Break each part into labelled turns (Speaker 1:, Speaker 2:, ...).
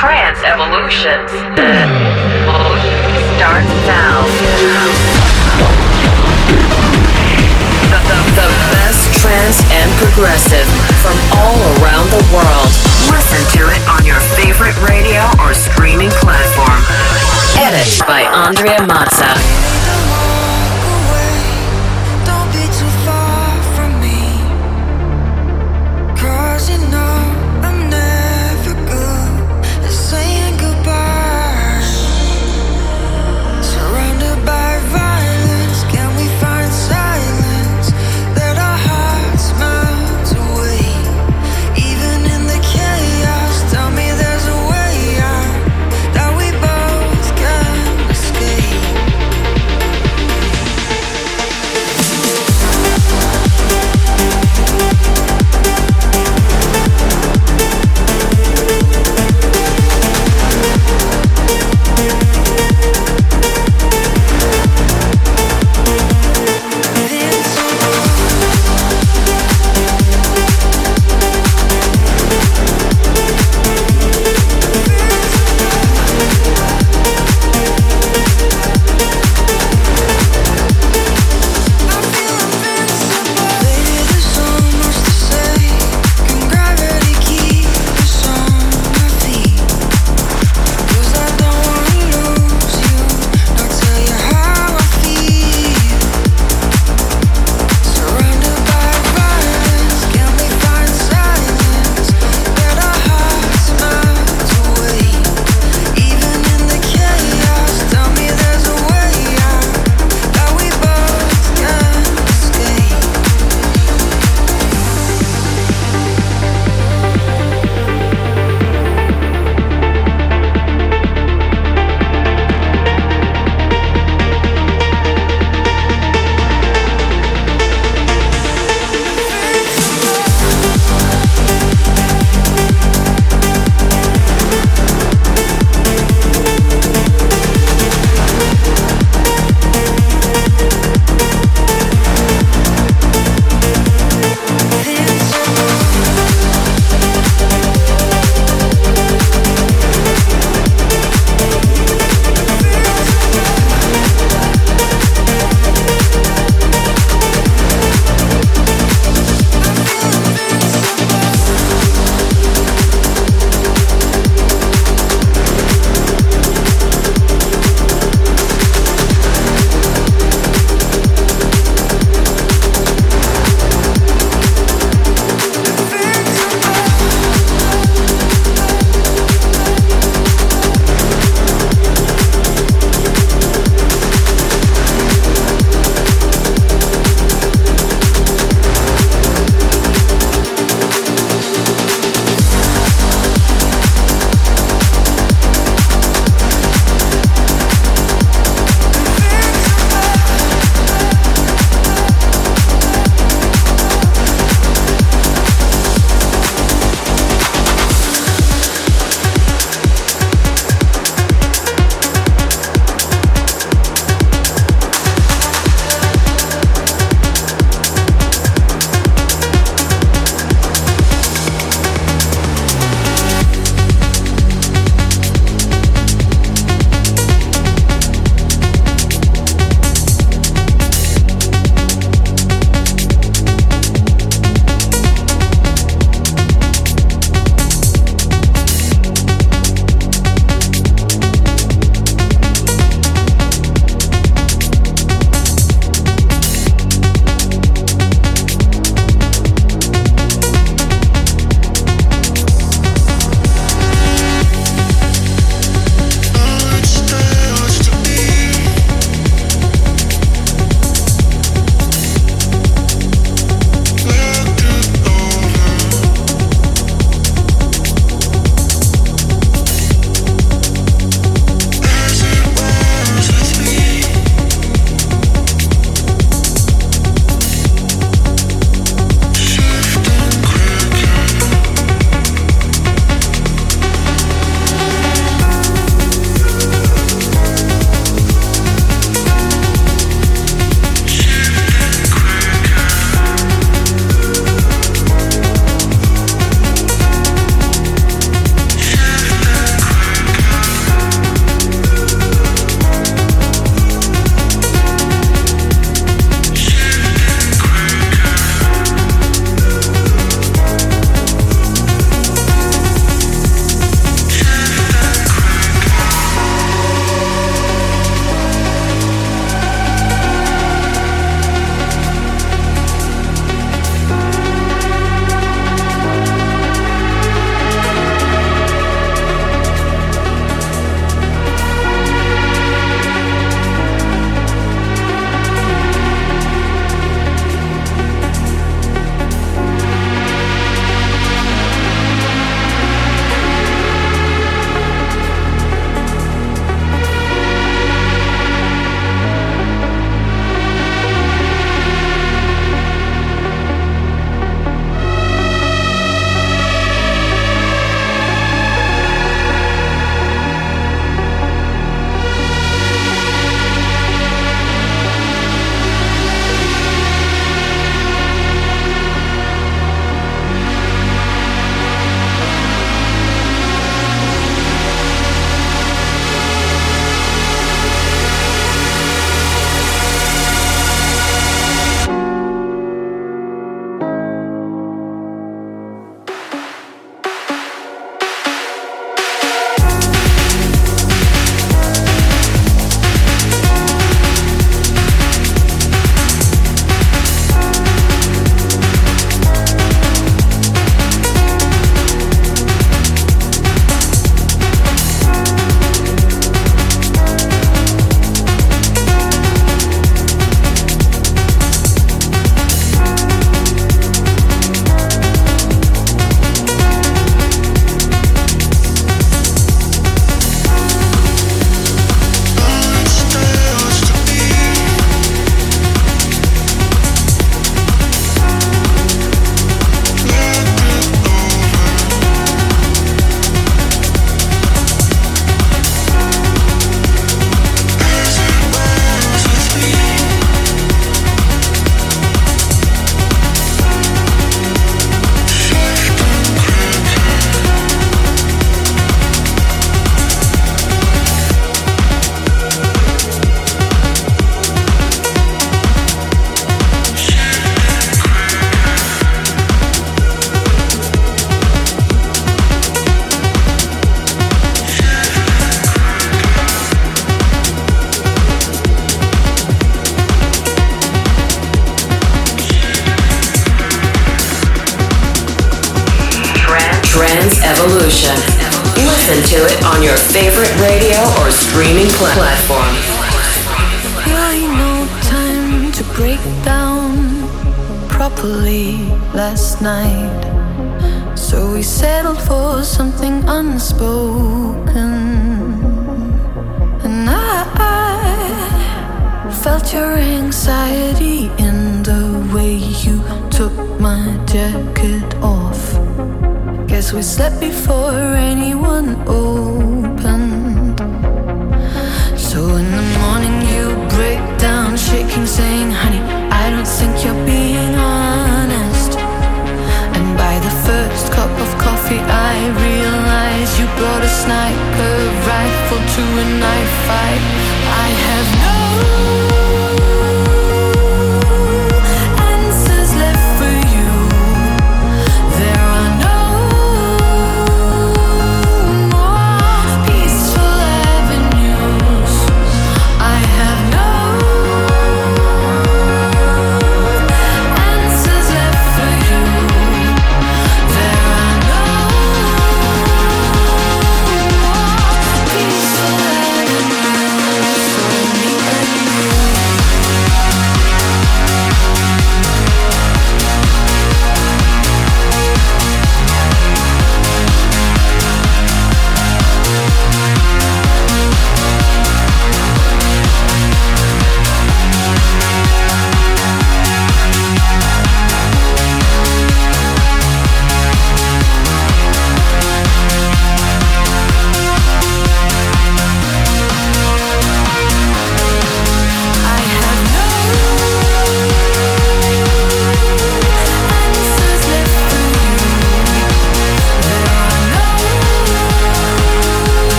Speaker 1: trance evolution starts now. The, the, the best trance and progressive from all around the world. Listen to it on your favorite radio or streaming platform. Edit by Andrea Mazza.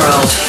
Speaker 1: World.